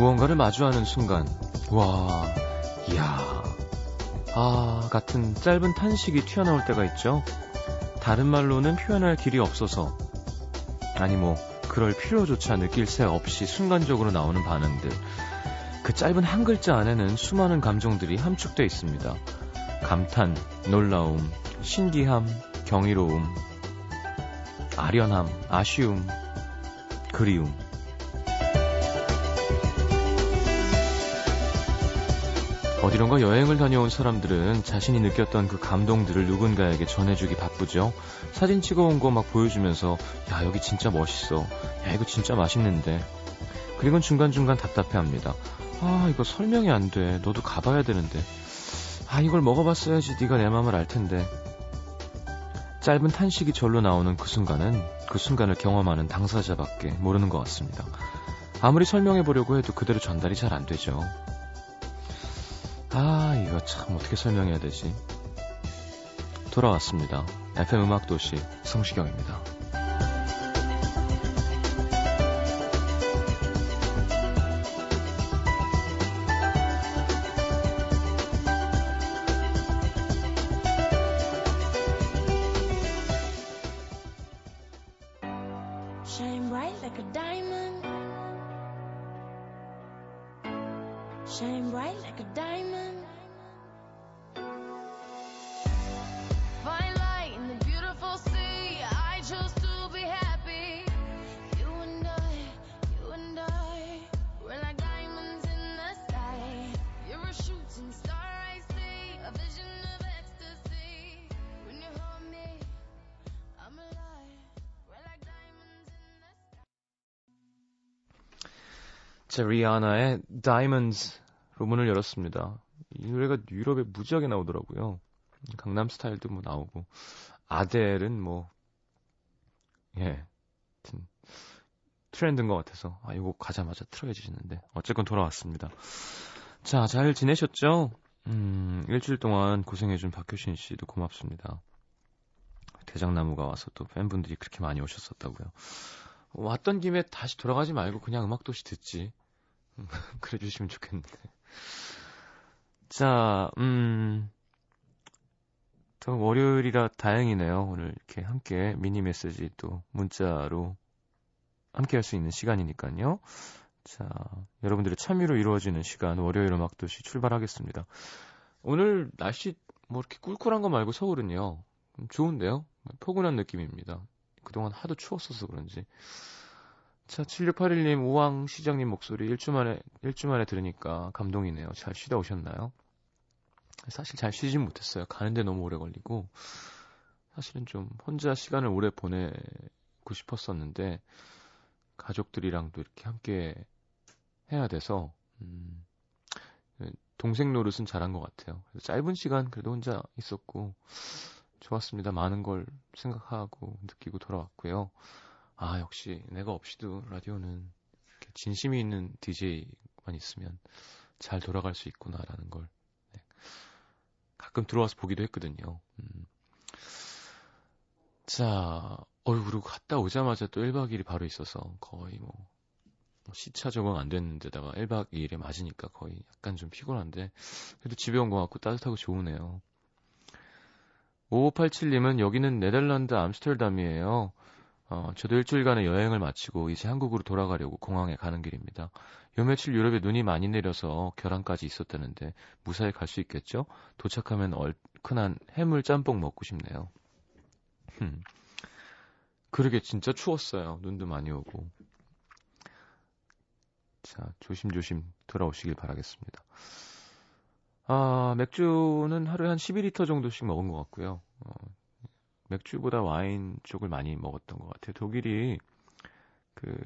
무언가를 마주하는 순간, 와, 이야, 아, 같은 짧은 탄식이 튀어나올 때가 있죠. 다른 말로는 표현할 길이 없어서, 아니 뭐, 그럴 필요조차 느낄 새 없이 순간적으로 나오는 반응들. 그 짧은 한 글자 안에는 수많은 감정들이 함축되어 있습니다. 감탄, 놀라움, 신기함, 경이로움, 아련함, 아쉬움, 그리움. 어디론가 여행을 다녀온 사람들은 자신이 느꼈던 그 감동들을 누군가에게 전해주기 바쁘죠. 사진 찍어온 거 막 보여주면서, 야, 여기 진짜 멋있어. 야, 이거 진짜 맛있는데. 그리고 중간중간 답답해 합니다. 아, 이거 설명이 안 돼. 너도 가봐야 되는데. 아, 이걸 먹어봤어야지 네가 내 마음을 알 텐데. 짧은 탄식이 절로 나오는 그 순간은 그 순간을 경험하는 당사자밖에 모르는 것 같습니다. 아무리 설명해 보려고 해도 그대로 전달이 잘 안 되죠. 아, 이거 참 어떻게 설명해야 되지? 돌아왔습니다. FM 음악도시 성시경입니다. 리아나의 Diamonds로 문을 열었습니다. 이 노래가 유럽에 무지하게 나오더라고요. 강남 스타일도 뭐 나오고. 아델은 뭐, 예. 하여튼 트렌드인 것 같아서, 아, 이거 가자마자 틀어야지는데. 어쨌건 돌아왔습니다. 자, 잘 지내셨죠? 음, 일주일 동안 고생해준 박효신 씨도 고맙습니다. 대장나무가 와서 또 팬분들이 그렇게 많이 오셨었다고요. 왔던 김에 다시 돌아가지 말고 그냥 음악도시 듣지. 그래 주시면 좋겠는데. 자, 음. 또 월요일이라 다행이네요. 오늘 이렇게 함께 미니 메시지 또 문자로 함께 할 수 있는 시간이니까요. 자, 여러분들의 참여로 이루어지는 시간 월요일 음악도시 출발하겠습니다. 오늘 날씨 뭐 이렇게 꿀꿀한 거 말고 서울은요. 음, 좋은데요? 포근한 느낌입니다. 그동안 하도 추웠어서 그런지. 자, 7681님, 우왕 시장님 목소리 일주 만에, 일주 만에 들으니까 감동이네요. 잘 쉬다 오셨나요? 사실 잘 쉬진 못했어요. 가는데 너무 오래 걸리고. 사실은 좀 혼자 시간을 오래 보내고 싶었었는데, 가족들이랑도 이렇게 함께 해야 돼서, 음, 동생 노릇은 잘한 것 같아요. 짧은 시간 그래도 혼자 있었고, 좋았습니다. 많은 걸 생각하고 느끼고 돌아왔고요. 아, 역시 내가 없이도 라디오는 진심이 있는 DJ만 있으면 잘 돌아갈 수 있구나라는 걸 네. 가끔 들어와서 보기도 했거든요. 음. 자, 어휴, 그리고 갔다 오자마자 또 1박 2일이 바로 있어서 거의 뭐 시차 적응 안 됐는데다가 1박 2일에 맞으니까 거의 약간 좀 피곤한데 그래도 집에 온 것 같고 따뜻하고 좋으네요. 5587님은 여기는 네덜란드 암스테르담이에요. 어, 저도 일주일간의 여행을 마치고 이제 한국으로 돌아가려고 공항에 가는 길입니다. 요 며칠 유럽에 눈이 많이 내려서 결항까지 있었다는데 무사히 갈 수 있겠죠? 도착하면 얼큰한 해물 짬뽕 먹고 싶네요. 흠. 그러게 진짜 추웠어요. 눈도 많이 오고. 자, 조심조심 돌아오시길 바라겠습니다. 아, 맥주는 하루에 한 12리터 정도씩 먹은 것 같고요. 어, 맥주보다 와인 쪽을 많이 먹었던 것 같아요. 독일이 그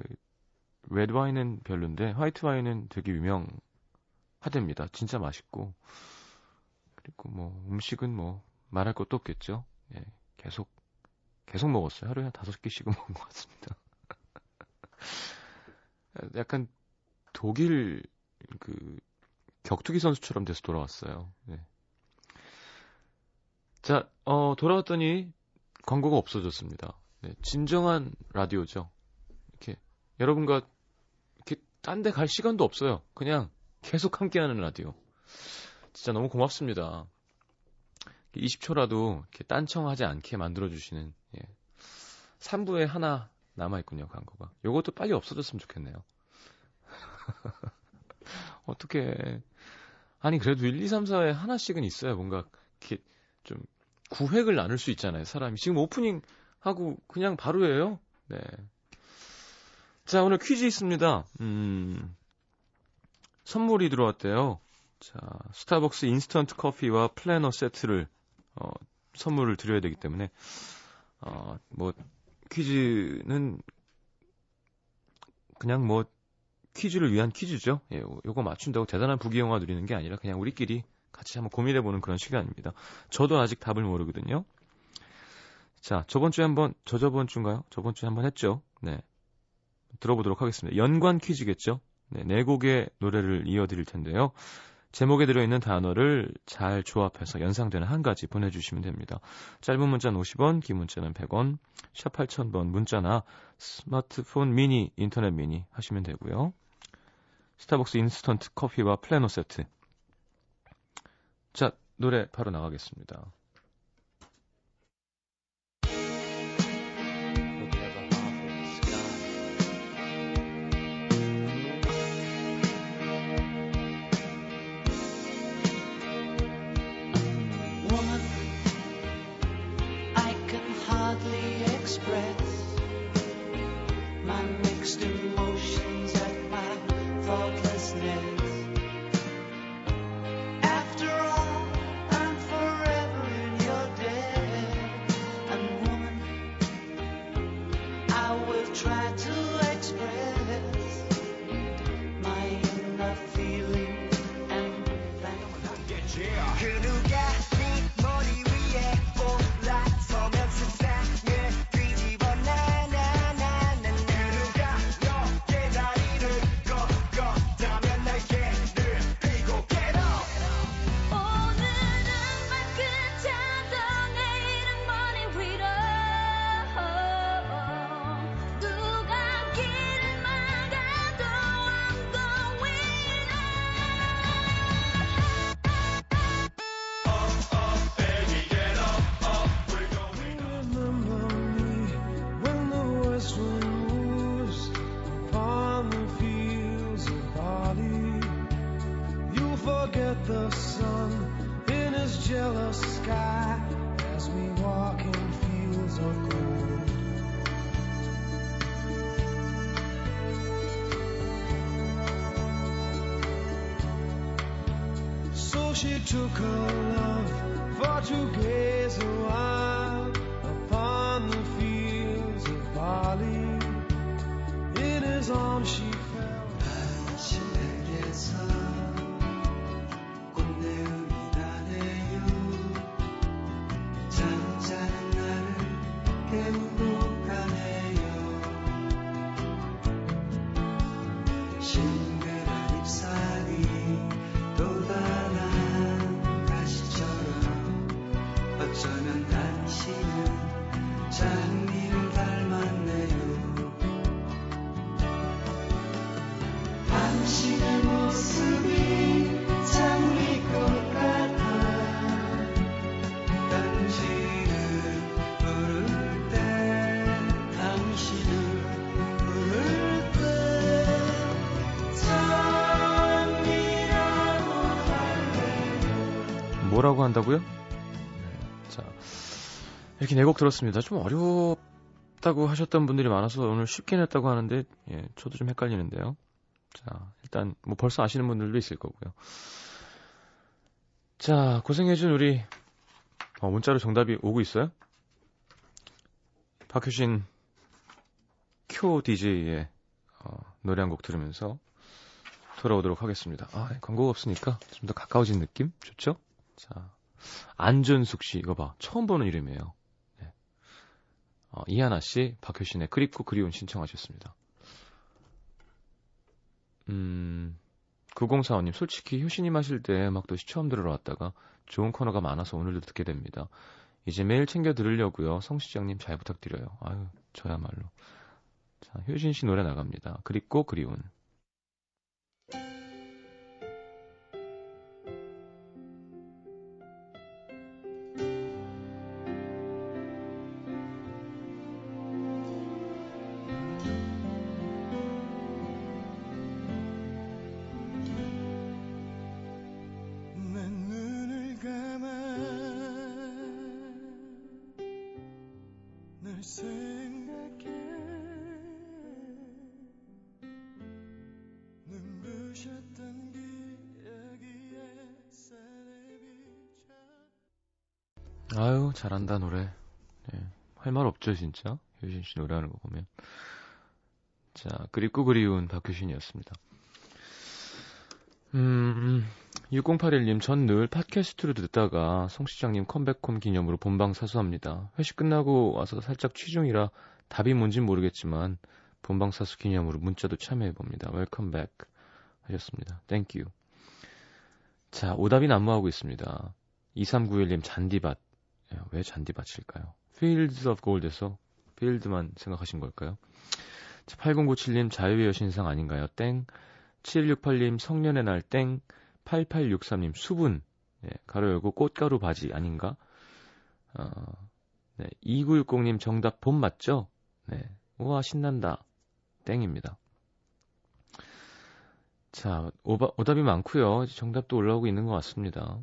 레드 와인은 별론데 화이트 와인은 되게 유명하답니다. 진짜 맛있고 그리고 뭐 음식은 뭐 말할 것도 없겠죠. 예, 계속 계속 먹었어요. 하루에 한 다섯 개씩은 먹은 것 같습니다. 약간 독일 그 격투기 선수처럼 돼서 돌아왔어요. 네. 자, 어, 돌아왔더니 광고가 없어졌습니다. 네, 진정한 라디오죠. 이렇게 여러분과 이렇게 딴 데 갈 시간도 없어요. 그냥 계속 함께하는 라디오. 진짜 너무 고맙습니다. 20초라도 이렇게 딴청하지 않게 만들어주시는, 예. 3부에 하나 남아있군요, 광고가. 요것도 빨리 없어졌으면 좋겠네요. 어떻게, 아니, 그래도 1, 2, 3, 4에 하나씩은 있어야 뭔가, 이렇게 좀, 구획을 나눌 수 있잖아요, 사람이. 지금 오프닝 하고 그냥 바로예요? 네. 자, 오늘 퀴즈 있습니다. 음, 선물이 들어왔대요. 자, 스타벅스 인스턴트 커피와 플래너 세트를, 어, 선물을 드려야 되기 때문에, 어, 뭐, 퀴즈는 그냥 뭐, 퀴즈를 위한 퀴즈죠. 예, 요거 맞춘다고 대단한 부귀영화 누리는 게 아니라 그냥 우리끼리 같이 한번 고민해보는 그런 시간입니다. 저도 아직 답을 모르거든요. 자, 저번 주에 한번, 저 저번 주인가요? 저번 주에 한번 했죠. 네. 들어보도록 하겠습니다. 연관 퀴즈겠죠? 네, 네 곡의 노래를 이어드릴 텐데요. 제목에 들어있는 단어를 잘 조합해서 연상되는 한 가지 보내주시면 됩니다. 짧은 문자는 50원, 긴 문자는 100원, 샵 8000번 문자나 스마트폰 미니, 인터넷 미니 하시면 되고요. 스타벅스 인스턴트 커피와 플래너 세트. 자, 노래 바로 나가겠습니다. Took her love for to gaze a while upon the fields of barley. In his arms she 뭐라고 한다고요? 네, 자, 이렇게 네 곡 들었습니다. 좀 어렵다고 하셨던 분들이 많아서 오늘 쉽게 냈다고 하는데, 예, 저도 좀 헷갈리는데요. 자, 일단, 뭐 벌써 아시는 분들도 있을 거고요. 자, 고생해준 우리, 어, 문자로 정답이 오고 있어요? 박효신 큐 DJ의 어, 노래 한 곡 들으면서 돌아오도록 하겠습니다. 아, 광고가 없으니까 좀 더 가까워진 느낌? 좋죠? 자, 안준숙 씨, 이거 봐. 처음 보는 이름이에요. 네. 어, 이하나 씨, 박효신의 그립고 그리운 신청하셨습니다. 음, 9045님, 솔직히 효신님 하실 때 음악도시 처음 들으러 왔다가 좋은 코너가 많아서 오늘도 듣게 됩니다. 이제 매일 챙겨 들으려고요. 성 시장님 잘 부탁드려요. 아유, 저야말로. 자, 효신 씨 노래 나갑니다. 그립고 그리운. 없죠, 진짜. 효신 씨 노래하는 거 보면. 자, 그립고 그리운 박효신이었습니다. 음, 6081님, 전 늘 팟캐스트로 듣다가 성시장님 come back home 기념으로 본방 사수합니다. 회식 끝나고 와서 살짝 취중이라 답이 뭔진 모르겠지만 본방 사수 기념으로 문자도 참여해봅니다. welcome back 하셨습니다. Thank you. 자, 오답이 난무하고 있습니다. 2391님, 잔디밭. 예, 왜 잔디밭일까요? Fields of Gold에서 필드만 생각하신 걸까요? 자, 8097님, 자유의 여신상 아닌가요? 땡. 7168님, 성년의 날 땡. 8863님, 수분. 예, 가로 열고 꽃가루 바지 아닌가? 어, 네, 2960님, 정답 봄 맞죠? 네. 우와, 신난다. 땡입니다. 자, 오바, 오답이 많고요 정답도 올라오고 있는 것 같습니다.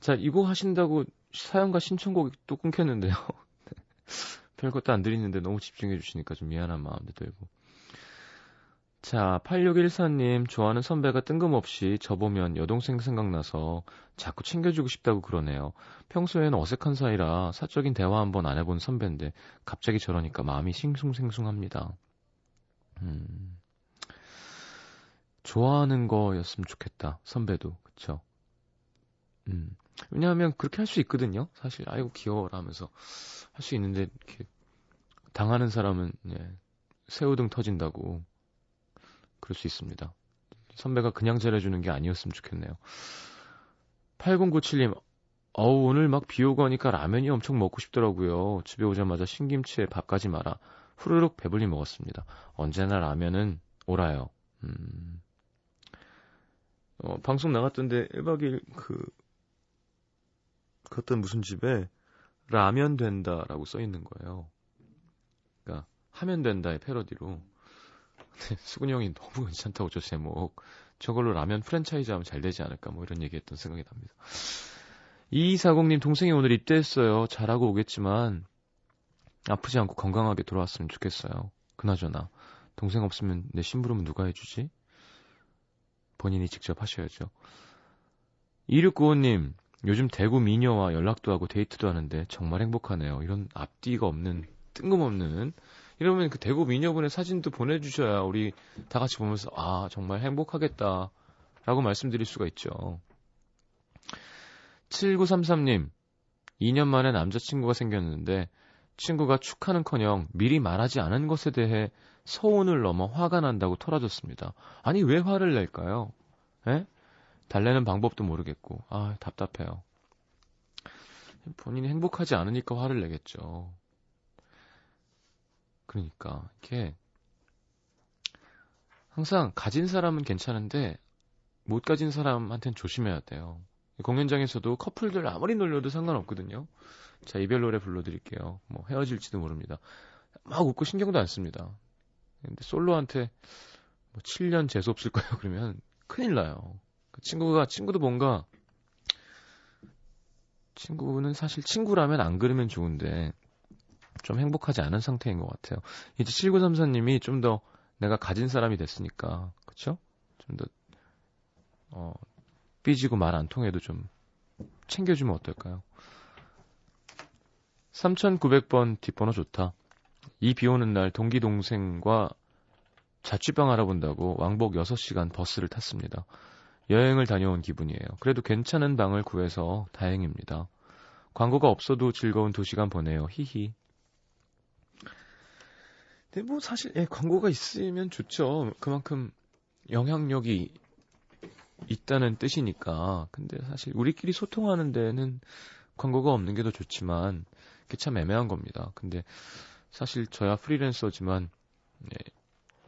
자, 이거 하신다고 사연과 신청곡이 또 끊겼는데요. 네. 별것도 안 드리는데 너무 집중해 주시니까 좀 미안한 마음도 들고. 자, 8614님, 좋아하는 선배가 뜬금없이 저보면 여동생 생각나서 자꾸 챙겨주고 싶다고 그러네요. 평소에는 어색한 사이라 사적인 대화 한번 안 해본 선배인데 갑자기 저러니까 마음이 싱숭생숭합니다. 음, 좋아하는 거였으면 좋겠다. 선배도. 그쵸? 음, 왜냐하면 그렇게 할 수 있거든요. 사실, 아이고, 귀여워라 하면서 할 수 있는데, 이렇게, 당하는 사람은, 예, 새우등 터진다고, 그럴 수 있습니다. 선배가 그냥 잘해주는 게 아니었으면 좋겠네요. 8097님, 어우, 오늘 막 비 오고 하니까 라면이 엄청 먹고 싶더라고요. 집에 오자마자 신김치에 밥까지 말아 후루룩 배불리 먹었습니다. 언제나 라면은 오라요. 음. 어, 방송 나갔던데 1박 2일 그, 그 어떤 무슨 집에 라면 된다라고 써 있는 거예요. 그러니까 하면 된다의 패러디로. 수근이 형이 너무 괜찮다고 저 제목. 저걸로 라면 프랜차이즈 하면 잘 되지 않을까 뭐 이런 얘기했던 생각이 납니다. 2240님 동생이 오늘 입대했어요. 잘하고 오겠지만 아프지 않고 건강하게 돌아왔으면 좋겠어요. 그나저나 동생 없으면 내 심부름은 누가 해주지? 본인이 직접 하셔야죠. 2695님, 요즘 대구 미녀와 연락도 하고 데이트도 하는데 정말 행복하네요. 이런 앞뒤가 없는, 뜬금없는. 이러면 그 대구 미녀분의 사진도 보내주셔야 우리 다 같이 보면서, 아, 정말 행복하겠다. 라고 말씀드릴 수가 있죠. 7933님, 2년 만에 남자친구가 생겼는데, 친구가 축하는 커녕 미리 말하지 않은 것에 대해 서운을 넘어 화가 난다고 털어줬습니다. 아니, 왜 화를 낼까요? 에? 달래는 방법도 모르겠고, 아, 답답해요. 본인이 행복하지 않으니까 화를 내겠죠. 그러니까, 이렇게, 항상 가진 사람은 괜찮은데, 못 가진 사람한테는 조심해야 돼요. 공연장에서도 커플들 아무리 놀려도 상관없거든요. 자, 이별 노래 불러드릴게요. 뭐, 헤어질지도 모릅니다. 막 웃고 신경도 안 씁니다. 근데 솔로한테 뭐 7년 재수 없을 거예요. 그러면 큰일 나요. 그 친구가 친구도 뭔가 친구는 사실 친구라면 안 그러면 좋은데 좀 행복하지 않은 상태인 것 같아요. 이제 7934님이 좀 더 내가 가진 사람이 됐으니까 그쵸? 좀 더 어, 삐지고 말 안 통해도 좀 챙겨주면 어떨까요? 3900번 뒷번호 좋다. 이 비 오는 날 동기 동생과 자취방 알아본다고 왕복 6시간 버스를 탔습니다. 여행을 다녀온 기분이에요. 그래도 괜찮은 방을 구해서 다행입니다. 광고가 없어도 즐거운 2시간 보내요. 히히. 근데 뭐 사실 예, 광고가 있으면 좋죠. 그만큼 영향력이 있다는 뜻이니까. 근데 사실 우리끼리 소통하는 데는 광고가 없는 게 더 좋지만 그게 참 애매한 겁니다. 근데 사실 저야 프리랜서지만 예,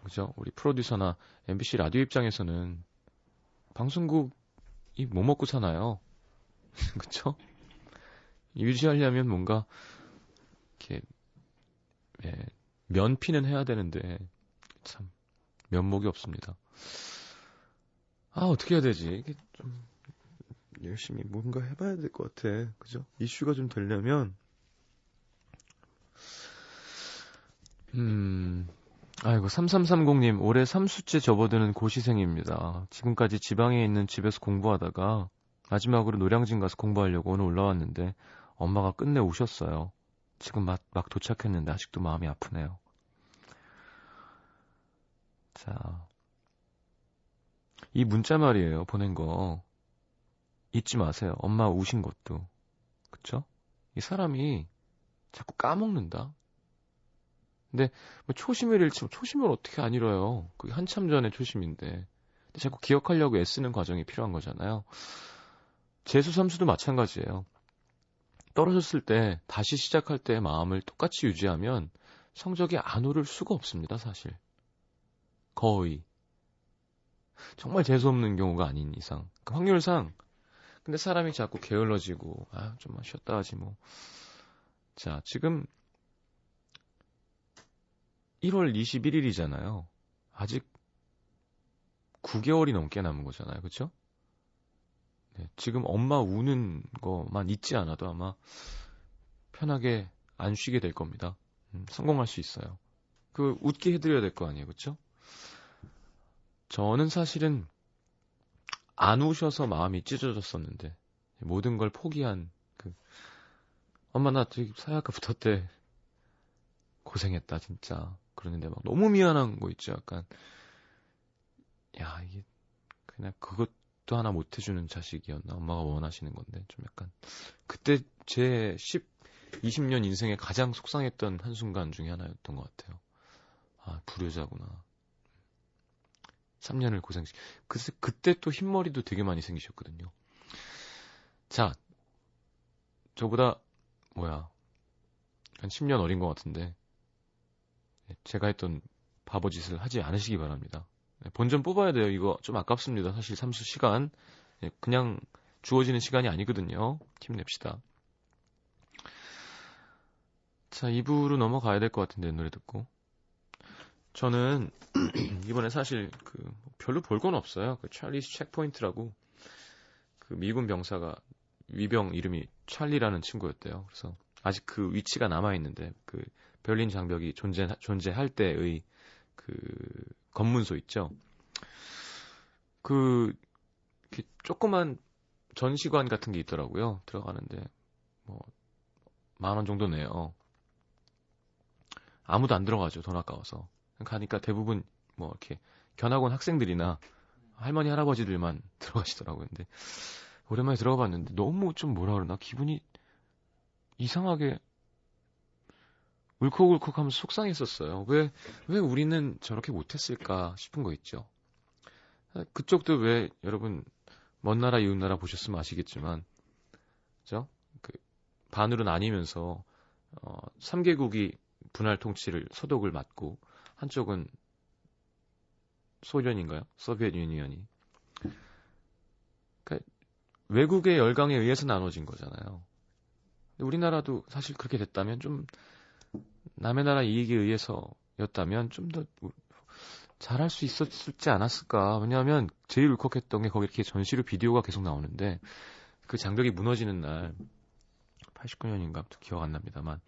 그죠? 우리 프로듀서나 MBC 라디오 입장에서는 방송국이 뭐 먹고 사나요? 그쵸? 유지하려면 뭔가 이렇게 예, 면피는 해야 되는데 참 면목이 없습니다. 아 어떻게 해야 되지? 이게 좀 열심히 뭔가 해봐야 될 것 같아. 그죠? 이슈가 좀 되려면 음, 아이고, 3330님, 올해 3수째 접어드는 고시생입니다. 지금까지 지방에 있는 집에서 공부하다가 마지막으로 노량진 가서 공부하려고 오늘 올라왔는데 엄마가 끝내 오셨어요. 지금 막, 막 도착했는데 아직도 마음이 아프네요. 자. 이 문자 말이에요. 보낸 거. 잊지 마세요. 엄마 우신 것도. 그쵸? 이 사람이 자꾸 까먹는다? 근데 뭐 초심을 잃지 초심을 어떻게 안 잃어요? 그게 한참 전에 초심인데. 자꾸 기억하려고 애쓰는 과정이 필요한 거잖아요. 재수 삼수도 마찬가지예요. 떨어졌을 때 다시 시작할 때의 마음을 똑같이 유지하면 성적이 안 오를 수가 없습니다, 사실. 거의. 정말 재수없는 경우가 아닌 이상. 그 확률상. 근데 사람이 자꾸 게을러지고, 아, 좀만 쉬었다 하지 뭐. 자, 지금 1월 21일이잖아요. 아직 9개월이 넘게 남은 거잖아요. 그쵸? 네, 지금 엄마 우는 거만 잊지 않아도 아마 편하게 안 쉬게 될 겁니다. 음, 성공할 수 있어요. 그 웃게 해드려야 될 거 아니에요. 그쵸? 저는 사실은 안 우셔서 마음이 찢어졌었는데 모든 걸 포기한 그 엄마 나 사회학과 붙었대 고생했다 진짜 그러는데 막 너무 미안한 거 있죠 약간. 야 이게 그냥 그것도 하나 못 해주는 자식이었나? 엄마가 원하시는 건데 좀 약간. 그때 제 10, 20년 인생에 가장 속상했던 한 순간 중에 하나였던 것 같아요. 아 불효자구나. 3년을 고생시 글쎄 그때 또 흰머리도 되게 많이 생기셨거든요. 자 저보다 뭐야. 한 10년 어린 것 같은데 제가 했던 바보 짓을 하지 않으시기 바랍니다. 네, 본전 뽑아야 돼요. 이거 좀 아깝습니다. 사실 삼수 시간 네, 그냥 주어지는 시간이 아니거든요. 힘냅시다. 자, 2부로 넘어가야 될 것 같은데 노래 듣고. 저는 이번에 사실 그 별로 볼 건 없어요. 그 찰리스 체크포인트라고 그 미군 병사가 위병 이름이 찰리라는 친구였대요. 그래서 아직 그 위치가 남아 있는데 그 베를린 장벽이 존재 존재할 때의 그 검문소 있죠. 그 조그만 전시관 같은 게 있더라고요. 들어가는데 뭐 만 원 정도 내요. 아무도 안 들어가죠. 돈 아까워서. 가니까 대부분 뭐 이렇게 견학원 학생들이나 할머니 할아버지들만 들어가시더라고요. 근데 오랜만에 들어가 봤는데 너무 좀 뭐라 그러나 기분이 이상하게 울컥울컥 하면서 속상했었어요. 왜, 왜 우리는 저렇게 못했을까 싶은 거 있죠. 그쪽도 왜 여러분 먼 나라 이웃 나라 보셨으면 아시겠지만, 그죠? 그 반으로 나뉘면서 어, 3개국이 분할 통치를 소독을 맡고 한쪽은 소련인가요? 소비에트 유니언이. 그러니까 외국의 열강에 의해서 나눠진 거잖아요. 우리나라도 사실 그렇게 됐다면 좀 남의 나라 이익에 의해서였다면 좀 더 잘할 수 있었지 않았을까. 왜냐하면 제일 울컥했던 게 거기 이렇게 전시로 비디오가 계속 나오는데 그 장벽이 무너지는 날 89년인가 기억 안 납니다만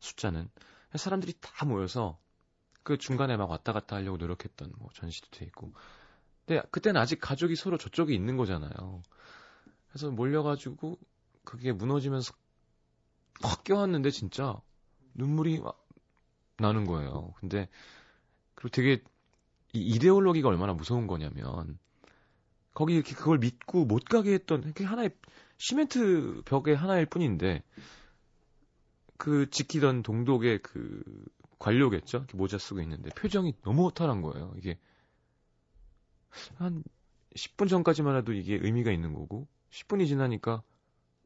숫자는 사람들이 다 모여서 그 중간에 막 왔다 갔다 하려고 노력했던 뭐 전시도 돼 있고. 근데 그때는 아직 가족이 서로 저쪽에 있는 거잖아요. 그래서 몰려가지고 그게 무너지면서 확 껴왔는데 진짜 눈물이 막 나는 거예요. 근데 그리고 되게 이 이데올로기가 얼마나 무서운 거냐면 거기 이렇게 그걸 믿고 못 가게 했던 그게 하나의 시멘트 벽의 하나일 뿐인데 그 지키던 동독의 그 관료겠죠? 모자 쓰고 있는데 표정이 너무 허탈한 거예요. 이게 한 10분 전까지만 해도 이게 의미가 있는 거고 10분이 지나니까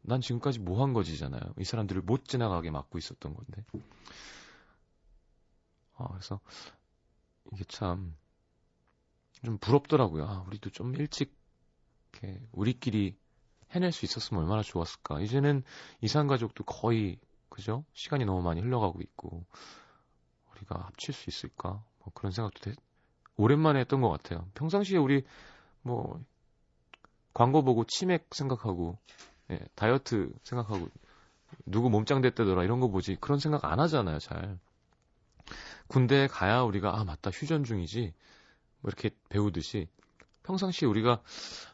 난 지금까지 뭐 한 거지잖아요. 이 사람들을 못 지나가게 막고 있었던 건데. 아, 그래서 이게 참 좀 부럽더라고요. 아, 우리도 좀 일찍 이렇게 우리끼리 해낼 수 있었으면 얼마나 좋았을까. 이제는 이산 가족도 거의 그죠? 시간이 너무 많이 흘러가고 있고 우리가 합칠 수 있을까? 뭐 그런 생각도 되, 오랜만에 했던 것 같아요. 평상시에 우리 뭐 광고 보고 치맥 생각하고 예, 다이어트 생각하고 누구 몸짱 됐다더라 이런 거 보지 그런 생각 안 하잖아요 잘 군대에 가야 우리가 아 맞다 휴전 중이지 뭐 이렇게 배우듯이 평상시에 우리가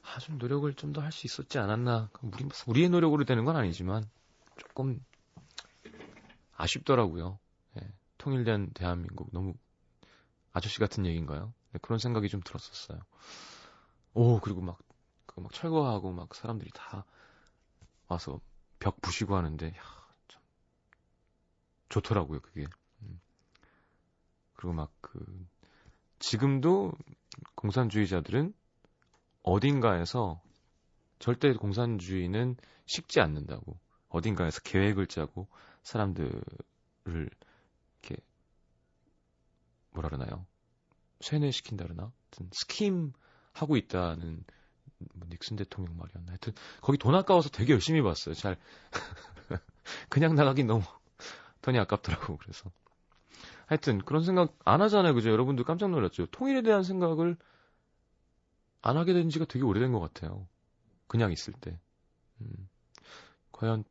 아 좀 노력을 좀 더 할 수 있었지 않았나 우리 우리의 노력으로 되는 건 아니지만 조금 아쉽더라고요. 예, 통일된 대한민국 너무 아저씨 같은 얘기인가요? 네, 그런 생각이 좀 들었었어요. 오 그리고 막, 그 막 철거하고 막 사람들이 다 와서 벽 부시고 하는데 야, 참 좋더라고요 그게. 음. 그리고 막 그 지금도 공산주의자들은 어딘가에서 절대 공산주의는 식지 않는다고 어딘가에서 계획을 짜고 사람들을 이렇게 뭐라 그러나요? 세뇌시킨다 그러나? 하여튼 스킴 하고 있다는 뭐 닉슨 대통령 말이었나? 하여튼 거기 돈 아까워서 되게 열심히 봤어요. 잘 그냥 나가긴 너무 돈이 아깝더라고 그래서 하여튼 그런 생각 안 하잖아요, 그죠? 여러분도 깜짝 놀랐죠. 통일에 대한 생각을 안 하게 된 지가 되게 오래된 것 같아요. 그냥 있을 때. 음, 과연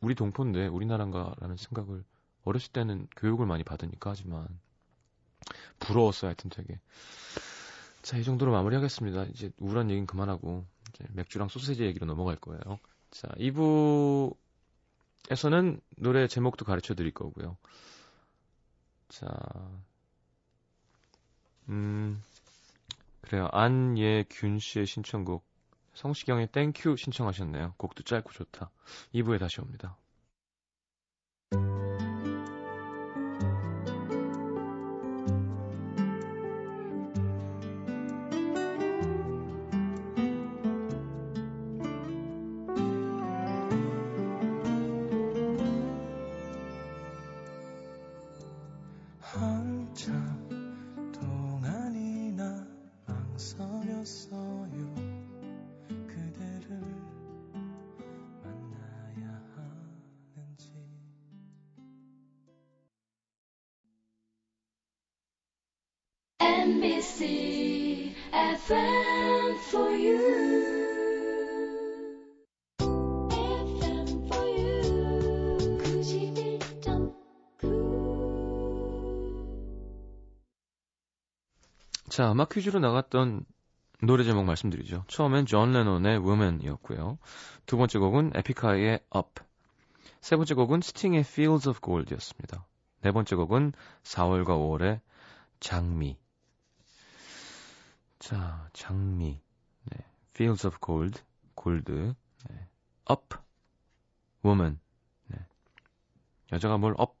우리 동포인데 우리나라인가라는 생각을 어렸을 때는 교육을 많이 받으니까 하지만 부러웠어요, 하여튼 되게. 자, 이 정도로 마무리하겠습니다. 이제 우울한 얘기는 그만하고 이제 맥주랑 소세지 얘기로 넘어갈 거예요. 자, 2부에서는 노래 제목도 가르쳐 드릴 거고요. 자, 음, 그래요. 안예균 씨의 신청곡, 성시경의 Thank You 신청하셨네요. 곡도 짧고 좋다. 2부에 다시 옵니다. 자, 음악 퀴즈로 나갔던 노래 제목 말씀드리죠. 처음엔 존 레논의 Woman이었고요. 두 번째 곡은 에픽하이의 Up. 세 번째 곡은 스팅의 Fields of Gold이었습니다. 네 번째 곡은 4월과 5월의 장미. 자, 장미. 네. Fields of Gold. Gold. 네. Up. Woman. 네. 여자가 뭘 up.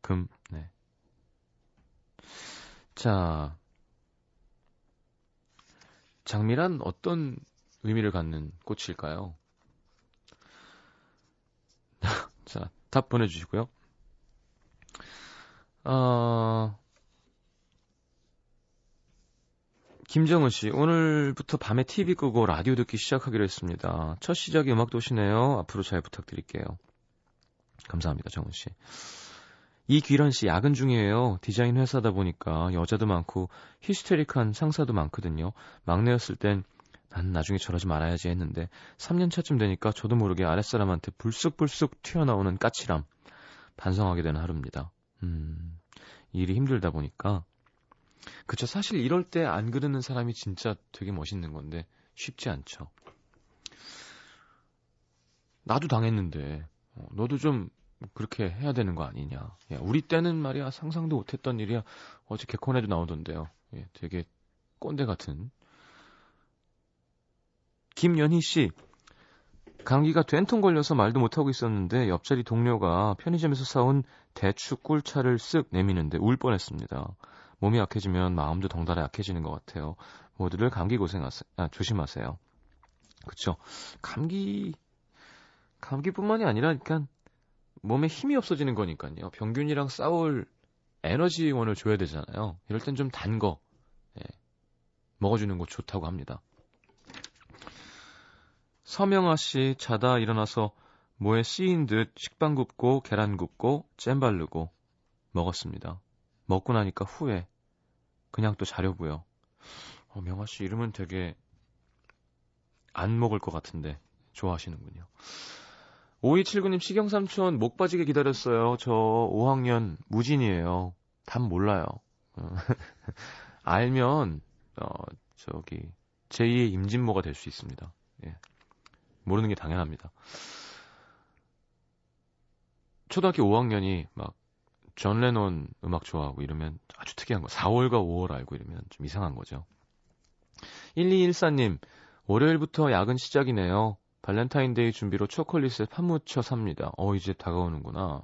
금. 네. 자, 장미란 어떤 의미를 갖는 꽃일까요? 자, 답 보내주시고요. 어, 김정은 씨, 오늘부터 밤에 TV 끄고 라디오 듣기 시작하기로 했습니다. 첫 시작이 음악 도시네요. 앞으로 잘 부탁드릴게요. 감사합니다, 정은 씨. 이귀란 씨 야근 중이에요. 디자인 회사다 보니까 여자도 많고 히스테릭한 상사도 많거든요. 막내였을 땐 난 나중에 저러지 말아야지 했는데 3년 차쯤 되니까 저도 모르게 아랫사람한테 불쑥불쑥 튀어나오는 까칠함 반성하게 되는 하루입니다. 음, 일이 힘들다 보니까 그쵸 사실 이럴 때 안 그러는 사람이 진짜 되게 멋있는 건데 쉽지 않죠. 나도 당했는데 어, 너도 좀 그렇게 해야 되는 거 아니냐. 야, 우리 때는 말이야 상상도 못했던 일이야. 어제 개콘에도 나오던데요. 예, 되게 꼰대 같은. 김연희 씨. 감기가 된통 걸려서 말도 못하고 있었는데 옆자리 동료가 편의점에서 사온 대추 꿀차를 쓱 내미는데 울 뻔했습니다. 몸이 약해지면 마음도 덩달아 약해지는 것 같아요. 모두들 감기 고생하세요. 아, 조심하세요. 그쵸. 감기, 감기뿐만이 아니라, 그러니까 몸에 힘이 없어지는 거니까요. 병균이랑 싸울 에너지원을 줘야 되잖아요. 이럴 땐 좀 단 거, 예, 먹어주는 거 좋다고 합니다. 서명아 씨 자다 일어나서 뭐에 씌인 듯 식빵 굽고 계란 굽고 잼 바르고 먹었습니다. 먹고 나니까 후회. 그냥 또 자려고요. 어, 명아 씨 이름은 되게 안 먹을 것 같은데 좋아하시는군요. 5279님 시경삼촌 목 빠지게 기다렸어요. 저 5학년 무진이에요. 답 몰라요. 어, 알면 어 저기 제2의 임진모가 될 수 있습니다. 예. 모르는 게 당연합니다. 초등학교 5학년이 막 존 레논 음악 좋아하고 이러면 아주 특이한 거. 4월과 5월 알고 이러면 좀 이상한 거죠. 1214님, 월요일부터 야근 시작이네요. 발렌타인데이 준비로 초콜릿을 파묻혀 삽니다. 어, 이제 다가오는구나.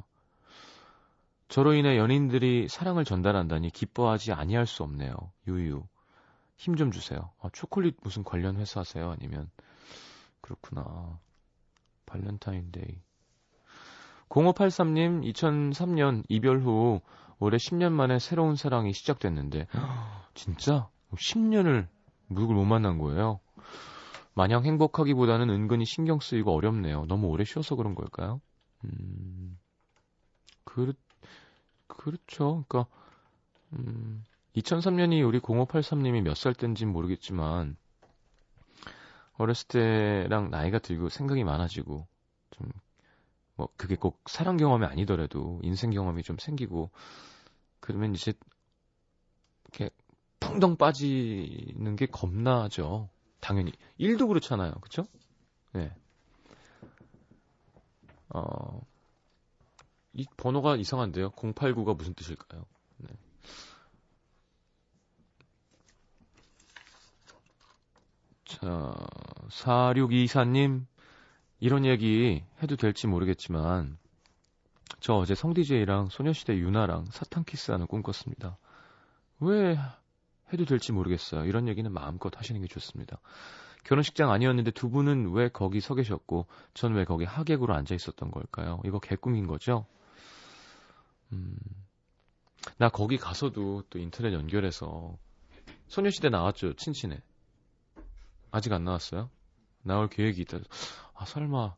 저로 인해 연인들이 사랑을 전달한다니 기뻐하지 아니할 수 없네요. 유유. 힘 좀 주세요. 아, 초콜릿 무슨 관련 회사 하세요? 아니면 그렇구나. 발렌타인데이. 0583님, 2003년 이별 후 올해 10년 만에 새로운 사랑이 시작됐는데, 진짜? 10년을 누굴 못 만난 거예요? 마냥 행복하기보다는 은근히 신경 쓰이고 어렵네요. 너무 오래 쉬어서 그런 걸까요? 음, 그, 그렇죠. 그러니까, 음, 2003년이 우리 0583님이 몇 살 때인지는 모르겠지만, 어렸을 때랑 나이가 들고 생각이 많아지고, 좀, 뭐, 그게 꼭 사랑 경험이 아니더라도 인생 경험이 좀 생기고, 그러면 이제, 이렇게 풍덩 빠지는 게 겁나죠. 당연히. 일도 그렇잖아요. 그쵸? 네. 어, 이 번호가 이상한데요. 089가 무슨 뜻일까요? 네. 자, 4624님, 이런 얘기 해도 될지 모르겠지만, 저 어제 성DJ랑 소녀시대 유나랑 사탕키스하는 꿈 꿨습니다. 왜 해도 될지 모르겠어요. 이런 얘기는 마음껏 하시는 게 좋습니다. 결혼식장 아니었는데 두 분은 왜 거기 서 계셨고, 전 왜 거기 하객으로 앉아 있었던 걸까요? 이거 개꿈인 거죠? 음, 나 거기 가서도 또 인터넷 연결해서 소녀시대 나왔죠, 친친에. 아직 안 나왔어요? 나올 계획이 있다. 아, 설마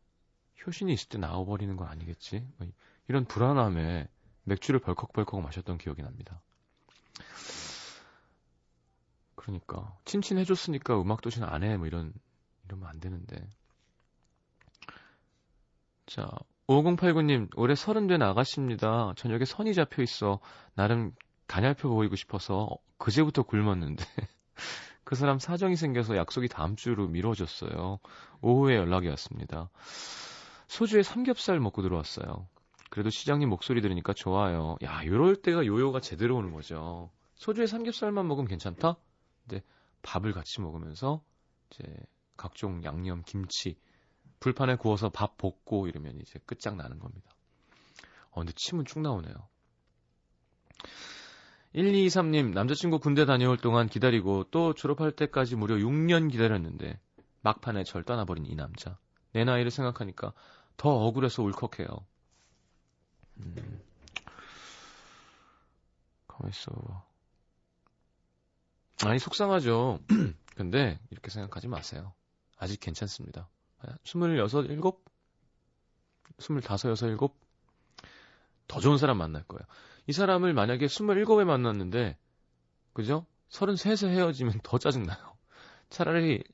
효신이 있을 때 나와버리는 건 아니겠지? 뭐 이런 불안함에 맥주를 벌컥벌컥 마셨던 기억이 납니다. 그러니까 친친해줬으니까 음악 도시는 안 해. 뭐 이런 이러면 안 되는데. 자, 5089님 올해 서른 된 아가씨입니다. 저녁에 선이 잡혀 있어 나름 가냘펴 보이고 싶어서 그제부터 굶었는데 그 사람 사정이 생겨서 약속이 다음 주로 미뤄졌어요. 오후에 연락이 왔습니다. 소주에 삼겹살 먹고 들어왔어요. 그래도 시장님 목소리 들으니까 좋아요. 야, 요럴 때가 요요가 제대로 오는 거죠. 소주에 삼겹살만 먹으면 괜찮다? 근데 밥을 같이 먹으면서 이제 각종 양념, 김치, 불판에 구워서 밥 볶고 이러면 이제 끝장나는 겁니다. 어, 근데 침은 쭉 나오네요. 1223님, 남자친구 군대 다녀올 동안 기다리고 또 졸업할 때까지 무려 6년 기다렸는데 막판에 절 떠나버린 이 남자. 내 나이를 생각하니까 더 억울해서 울컥해요. 음. 가만있어. 아니, 속상하죠. 근데 이렇게 생각하지 마세요. 아직 괜찮습니다. 26, 7? 25, 6, 7? 더 좋은 사람 만날 거예요. 이 사람을 만약에 27에 만났는데, 그죠? 33세 헤어지면 더 짜증나요. 차라리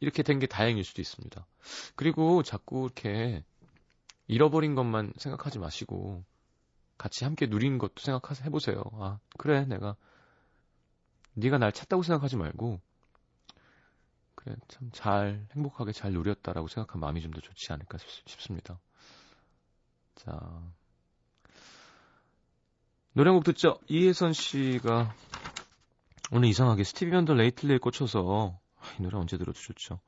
이렇게 된 게 다행일 수도 있습니다. 그리고 자꾸 이렇게 잃어버린 것만 생각하지 마시고, 같이 함께 누린 것도 생각해 보세요. 아, 그래, 내가, 네가 날 찾다고 생각하지 말고, 그래, 참 잘, 행복하게 잘 누렸다라고 생각한 마음이 좀 더 좋지 않을까 싶습니다. 자. 노래 한 곡 듣죠? 이혜선 씨가 오늘 이상하게 스티비 원더 레이틀리에 꽂혀서 이 노래 언제 들어도 좋죠.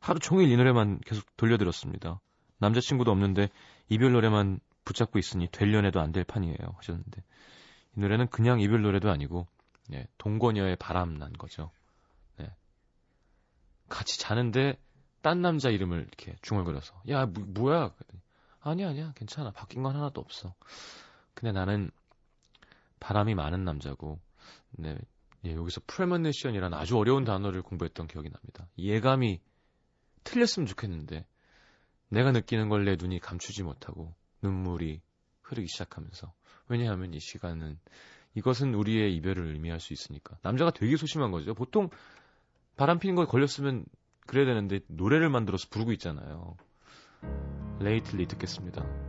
하루 종일 이 노래만 계속 돌려들었습니다. 남자친구도 없는데 이별 노래만 붙잡고 있으니 되려내도 안 될 판이에요 하셨는데 이 노래는 그냥 이별 노래도 아니고 예, 동거녀의 바람 난 거죠. 네. 같이 자는데 딴 남자 이름을 이렇게 중얼거려서 야 뭐, 뭐야? 아니야 아니야 괜찮아 바뀐 건 하나도 없어. 근데 나는 바람이 많은 남자고 네, 예, 여기서 프레머네션이라는 아주 어려운 단어를 공부했던 기억이 납니다. 예감이 틀렸으면 좋겠는데 내가 느끼는 걸 내 눈이 감추지 못하고 눈물이 흐르기 시작하면서 왜냐하면 이 시간은 이것은 우리의 이별을 의미할 수 있으니까 남자가 되게 소심한 거죠. 보통 바람 피는 거에 걸렸으면 그래야 되는데 노래를 만들어서 부르고 있잖아요. 레이틀리 듣겠습니다.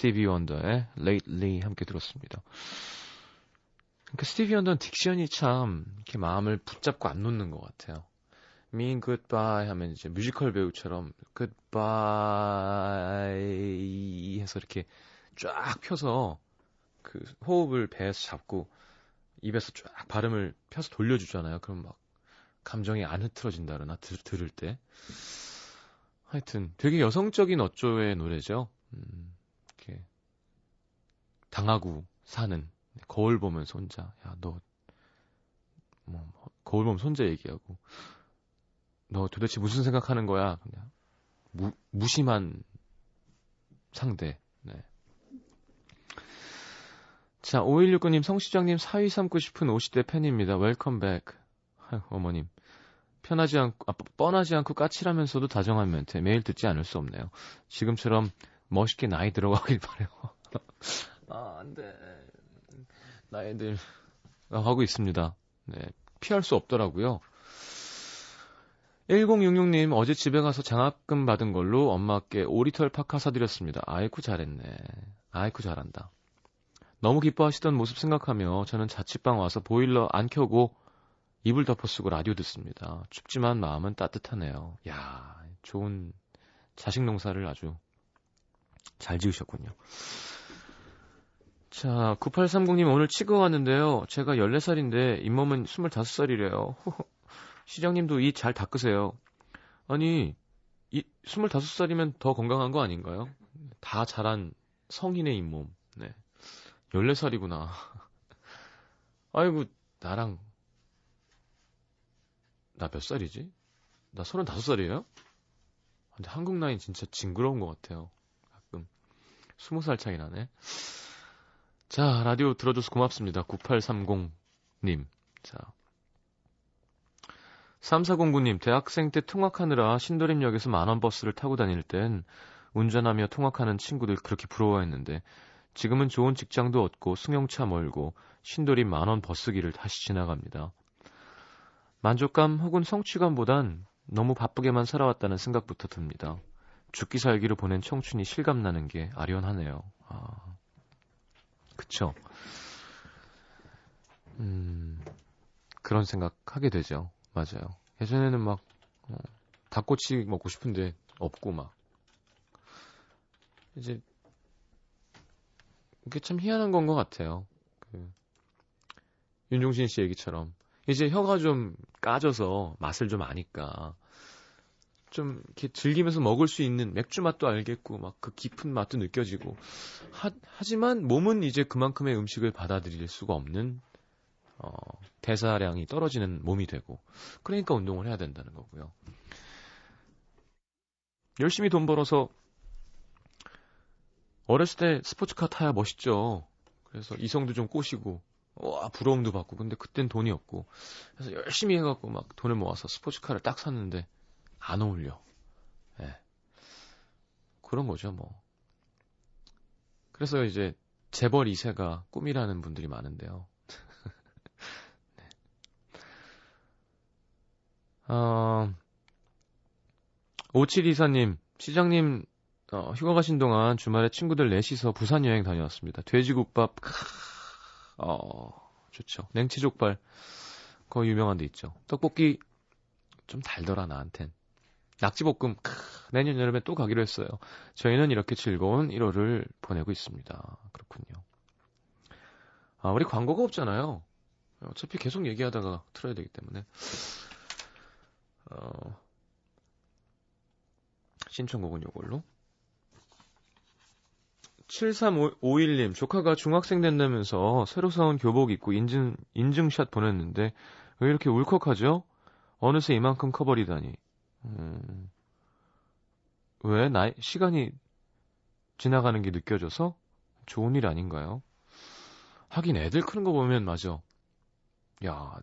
스티비 원더의 Lately 함께 들었습니다. 그 스티비 원더는 diction이 참 이렇게 마음을 붙잡고 안 놓는 것 같아요. mean goodbye 하면 이제 뮤지컬 배우처럼 goodbye 해서 이렇게 쫙 펴서 그 호흡을 배에서 잡고 입에서 쫙 발음을 펴서 돌려주잖아요. 그럼 막 감정이 안 흐트러진다 그러나 들, 들을 때. 하여튼 되게 여성적인 어조의 노래죠. 음, 당하고 사는 거울 보면서 혼자 야 너 뭐 거울 보면 손자 얘기하고 너 도대체 무슨 생각하는 거야? 그냥 무, 무심한 상대. 네. 자, 5169님, 성시장님 사위 삼고 싶은 50대 팬입니다. 웰컴백. 어머님. 편하지 않고, 아, 뻔하지 않고 까칠하면서도 다정한 멘트. 매일 듣지 않을 수 없네요. 지금처럼 멋있게 나이 들어가길 바래요. 아, 안 돼. 나이들, 하고 있습니다. 네. 피할 수 없더라고요. 1066님, 어제 집에 가서 장학금 받은 걸로 엄마께 오리털 파카 사드렸습니다. 아이쿠 잘했네. 아이쿠 잘한다. 너무 기뻐하시던 모습 생각하며 저는 자취방 와서 보일러 안 켜고 이불 덮어 쓰고 라디오 듣습니다. 춥지만 마음은 따뜻하네요. 야, 좋은 자식 농사를 아주 잘 지으셨군요. 자, 9830님 오늘 치과 왔는데요. 제가 14살인데 잇몸은 25살이래요. 시장님도 이 잘 닦으세요. 아니, 이 25살이면 더 건강한 거 아닌가요? 다 자란 성인의 잇몸. 네. 14살이구나. 아이고, 나랑, 나 몇 살이지? 나 35살이에요? 근데 한국 나이 진짜 징그러운 것 같아요. 가끔. 20살 차이 나네. 자, 라디오 들어줘서 고맙습니다. 9830님. 자. 3409님, 대학생 때 통학하느라 신도림역에서 만원 버스를 타고 다닐 땐 운전하며 통학하는 친구들 그렇게 부러워했는데 지금은 좋은 직장도 얻고 승용차 몰고 신도림 만원 버스기를 다시 지나갑니다. 만족감 혹은 성취감보단 너무 바쁘게만 살아왔다는 생각부터 듭니다. 죽기 살기로 보낸 청춘이 실감나는 게 아련하네요. 아, 그쵸. 음, 그런 생각 하게 되죠. 맞아요. 예전에는 막, 어, 닭꼬치 먹고 싶은데 없고 막. 이제 이게 참 희한한 건 것 같아요. 그 윤종신 씨 얘기처럼 이제 혀가 좀 까져서 맛을 좀 아니까 좀 이렇게 즐기면서 먹을 수 있는 맥주 맛도 알겠고 막 그 깊은 맛도 느껴지고 하, 하지만 몸은 이제 그만큼의 음식을 받아들일 수가 없는 어, 대사량이 떨어지는 몸이 되고 그러니까 운동을 해야 된다는 거고요. 열심히 돈 벌어서 어렸을 때 스포츠카 타야 멋있죠. 그래서 이성도 좀 꼬시고, 와, 부러움도 받고, 근데 그땐 돈이 없고, 그래서 열심히 해갖고 막 돈을 모아서 스포츠카를 딱 샀는데, 안 어울려. 예. 그런 거죠, 뭐. 그래서 이제, 재벌 2세가 꿈이라는 분들이 많은데요. 네. 어, 5724님, 시장님, 어, 휴가 가신 동안 주말에 친구들 넷이서 부산 여행 다녀왔습니다. 돼지국밥, 크, 어, 좋죠. 냉치족발, 그거 유명한 데 있죠. 떡볶이, 좀 달더라, 나한텐. 낙지볶음, 크, 내년 여름에 또 가기로 했어요. 저희는 이렇게 즐거운 1월을 보내고 있습니다. 그렇군요. 아, 우리 광고가 없잖아요. 어차피 계속 얘기하다가 틀어야 되기 때문에. 어, 신청곡은 요걸로. 7351님, 조카가 중학생 된다면서 새로 사온 교복 입고 인증, 인증샷 보냈는데, 왜 이렇게 울컥하죠? 어느새 이만큼 커버리다니. 음, 왜 나이 시간이 지나가는 게 느껴져서 좋은 일 아닌가요? 하긴 애들 크는 거 보면 맞아. 야,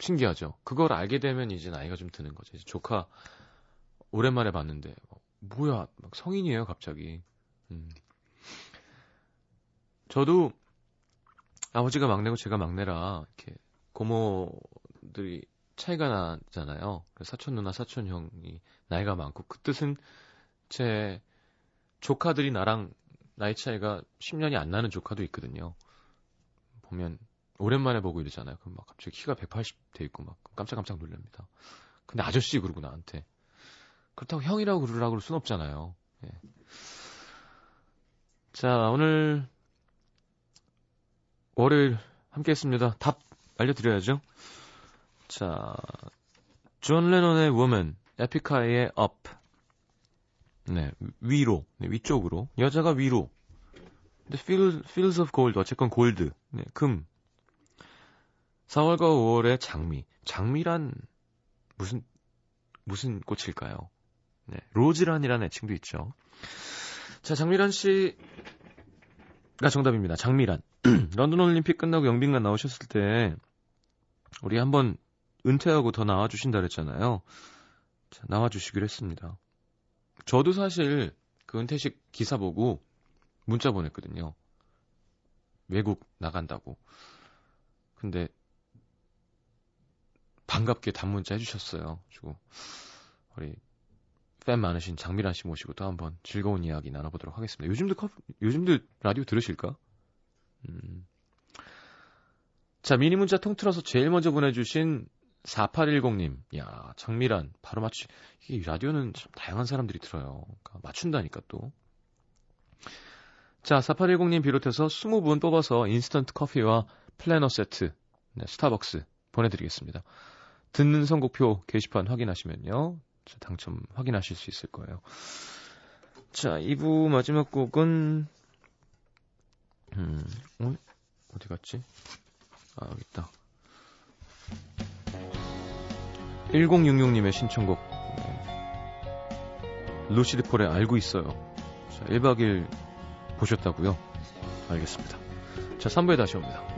신기하죠. 그걸 알게 되면 이제 나이가 좀 드는 거죠. 조카 오랜만에 봤는데 어, 뭐야, 막 성인이에요, 갑자기. 음. 저도 아버지가 막내고 제가 막내라 이렇게 고모들이 차이가 나잖아요. 그래서 사촌 누나, 사촌 형이 나이가 많고 그 뜻은 제 조카들이 나랑 나이 차이가 10년이 안 나는 조카도 있거든요. 보면 오랜만에 보고 이러잖아요. 그럼 막 갑자기 키가 180돼 있고 막 깜짝깜짝 놀랍니다. 근데 아저씨 그러고 나한테 그렇다고 형이라고 그러라고 그럴 순 없잖아요. 예. 자 오늘 월요일 함께 했습니다. 답 알려드려야죠. 자, 존 레논의 Woman, 에픽하이의 Up. 네, 위로, 네, 위쪽으로. 여자가 위로. 근데 Fields, Fields of Gold, 어쨌건 골드, 네, 금. 4월과 5월의 장미. 장미란 무슨 무슨 꽃일까요? 네, 로즈란이라는 애칭도 있죠. 자, 장미란 씨가 정답입니다. 장미란. 런던 올림픽 끝나고 영빈관 나오셨을 때 우리 한번 은퇴하고 더 나와주신다 그랬잖아요. 자, 나와주시기로 했습니다. 저도 사실 그 은퇴식 기사 보고 문자 보냈거든요. 외국 나간다고. 근데 반갑게 단문자 해주셨어요. 그리고 우리 팬 많으신 장미란 씨 모시고 또 한번 즐거운 이야기 나눠보도록 하겠습니다. 요즘도 커, 요즘도 라디오 들으실까? 음. 자, 미니 문자 통틀어서 제일 먼저 보내주신 4810님. 야, 장미란. 바로 맞추, 이게 라디오는 참 다양한 사람들이 들어요. 그러니까 맞춘다니까 또. 자, 4810님 비롯해서 20분 뽑아서 인스턴트 커피와 플래너 세트, 네, 스타벅스 보내드리겠습니다. 듣는 선곡표 게시판 확인하시면요. 자, 당첨 확인하실 수 있을 거예요. 자, 2부 마지막 곡은, 음, 어? 어디 갔지? 아, 여기 있다. 1066님의 신청곡. 네. 루시드 폴의 알고 있어요. 자, 1박 2일 보셨다고요? 알겠습니다. 자, 3부에 다시 옵니다.